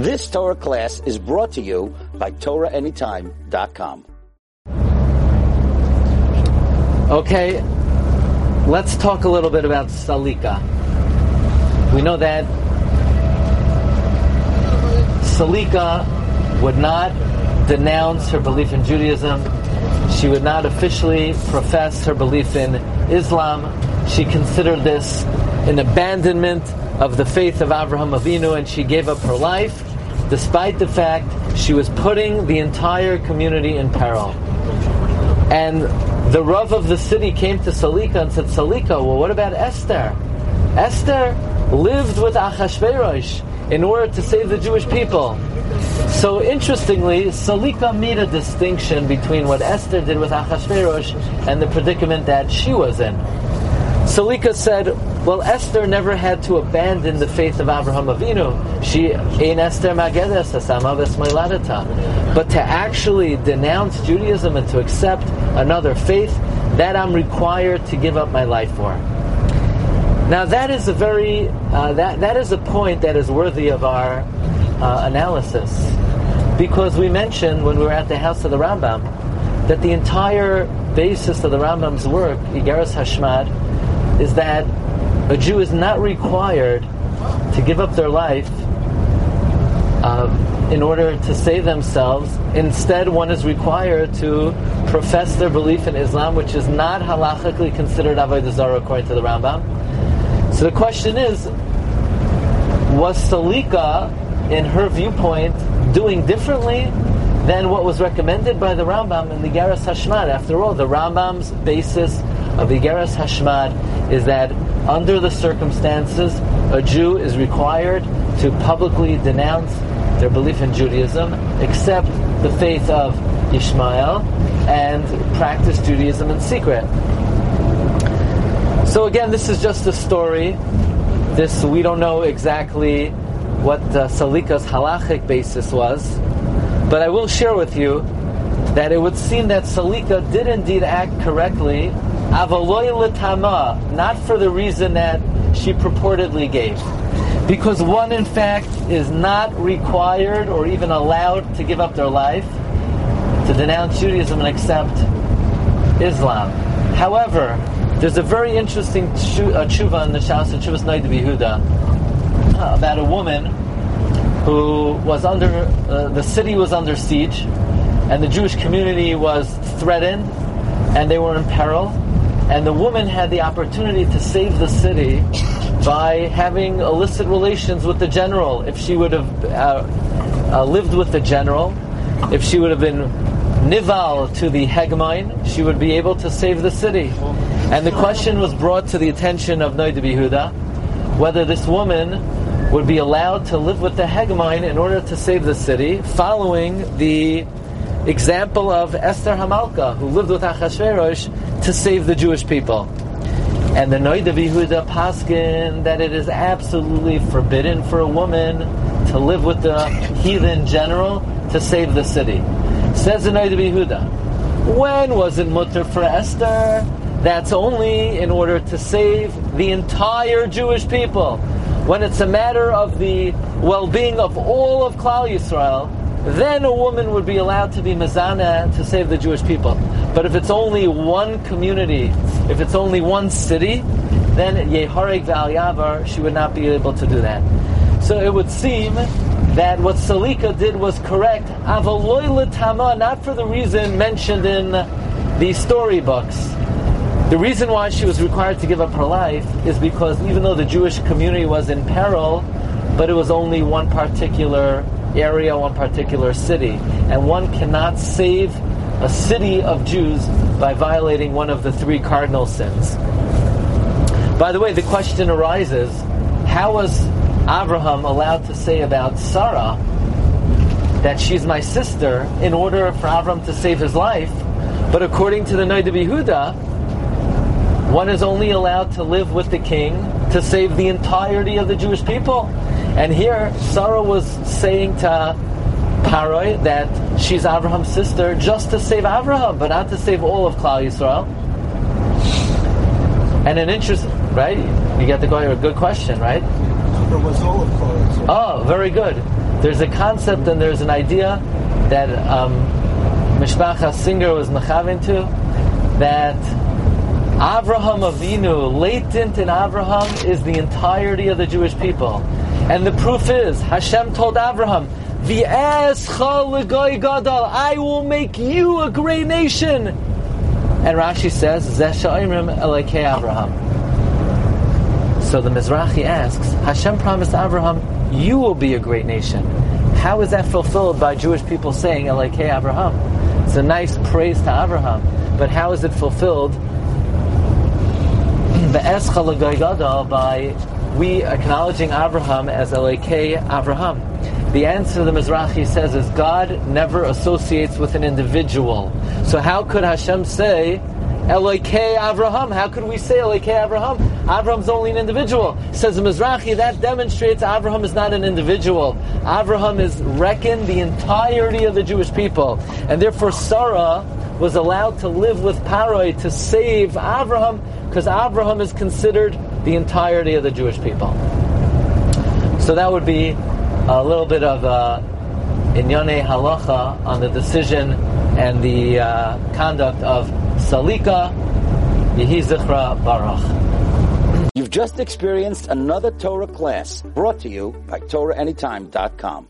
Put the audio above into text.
This Torah class is brought to you by TorahAnytime.com. Okay, let's talk a little bit about Salika. We know that Salika would not denounce her belief in Judaism. She would not officially profess her belief in Islam. She considered this an abandonment of the faith of Abraham Avinu and she gave up her life despite the fact she was putting the entire community in peril. And the Rav of the city came to Salika and said, Salika, well, what about Esther? Esther lived with Achashverosh in order to save the Jewish people. So interestingly, Salika made a distinction between what Esther did with Achashverosh and the predicament that she was in. Salika said, well, Esther never had to abandon the faith of Abraham Avinu. She in Esther magedes But to actually denounce Judaism and to accept another faith, that I'm required to give up my life for. Now that is a very uh, that that is a point that is worthy of our uh, analysis, because we mentioned when we were at the house of the Rambam that the entire basis of the Rambam's work, Igeras Hashmad, is that a Jew is not required to give up their life um, in order to save themselves. Instead, one is required to profess their belief in Islam, which is not halachically considered avodah zarah according to the Rambam. So the question is, was Salika, in her viewpoint, doing differently than what was recommended by the Rambam in the Geras Hashmad? After all, the Rambam's basis of the Geras Hashmad is that under the circumstances, a Jew is required to publicly denounce their belief in Judaism, accept the faith of Ishmael, and practice Judaism in secret. So again, this is just a story. This we don't know exactly what uh, Salika's halachic basis was, but I will share with you that it would seem that Salika did indeed act correctly Avaloy letama, not for the reason that she purportedly gave. Because one, in fact, is not required or even allowed to give up their life to denounce Judaism and accept Islam. However, there's a very interesting uh, tshuva in the Shas Tshuvas Noda B'Yehuda uh, about a woman who was under, uh, the city was under siege, and the Jewish community was threatened, and they were in peril and the woman had the opportunity to save the city by having illicit relations with the general. If she would have uh, uh, lived with the general, if she would have been nival to the hegemon, she would be able to save the city. And the question was brought to the attention of Noda B'Yehuda whether this woman would be allowed to live with the hegemon in order to save the city, following the example of Esther Hamalka, who lived with Achashverosh to save the Jewish people. And the Noda B'Yehuda Paskin that it is absolutely forbidden for a woman to live with the heathen general to save the city. Says the Noda B'Yehuda. When was it mutter for Esther? That's only in order to save the entire Jewish people. When it's a matter of the well-being of all of Klal Yisrael, then a woman would be allowed to be mezana to save the Jewish people. But if it's only one community, if it's only one city, then Yehareg Yavar, she would not be able to do that. So it would seem that what Salika did was correct, avaloy Latama, not for the reason mentioned in the storybooks. The reason why she was required to give up her life is because even though the Jewish community was in peril, but it was only one particular area, one particular city. And one cannot save a city of Jews by violating one of the three cardinal sins. By the way, the question arises how was Abraham allowed to say about Sarah that she's my sister in order for Abraham to save his life? But according to the Noda B'Yehuda, one is only allowed to live with the king to save the entirety of the Jewish people. And here, Sarah was saying to Paroi that she's Abraham's sister just to save Abraham, but not to save all of Klal Yisrael. And an interest, right? You get the good question, right? was all of Klal Oh, very good. there's a concept and there's an idea that um, Mishpacha Singer was mechavin to, that Avraham Avinu, latent in Avraham, is the entirety of the Jewish people. And the proof is, Hashem told Avraham, I will make you a great nation. And Rashi says, Avraham. So the Mizrahi asks, Hashem promised Abraham, you will be a great nation. How is that fulfilled by Jewish people saying Elokei Abraham? It's a nice praise to Abraham, but how is it fulfilled The by we acknowledging Abraham as Elokei Abraham. The answer the Mizrahi says is God never associates with an individual. So how could Hashem say Elokei Abraham? How could we say Elokei Abraham? Abraham's only an individual. Says the Mizrahi, that demonstrates Abraham is not an individual. Abraham is reckoned the entirety of the Jewish people. And therefore Sarah was allowed to live with Paroi to save Abraham because Abraham is considered the entirety of the Jewish people. So that would be a little bit of uh, inyane halacha on the decision and the uh, conduct of Salika Yehi Baruch. You've just experienced another Torah class brought to you by TorahAnytime.com.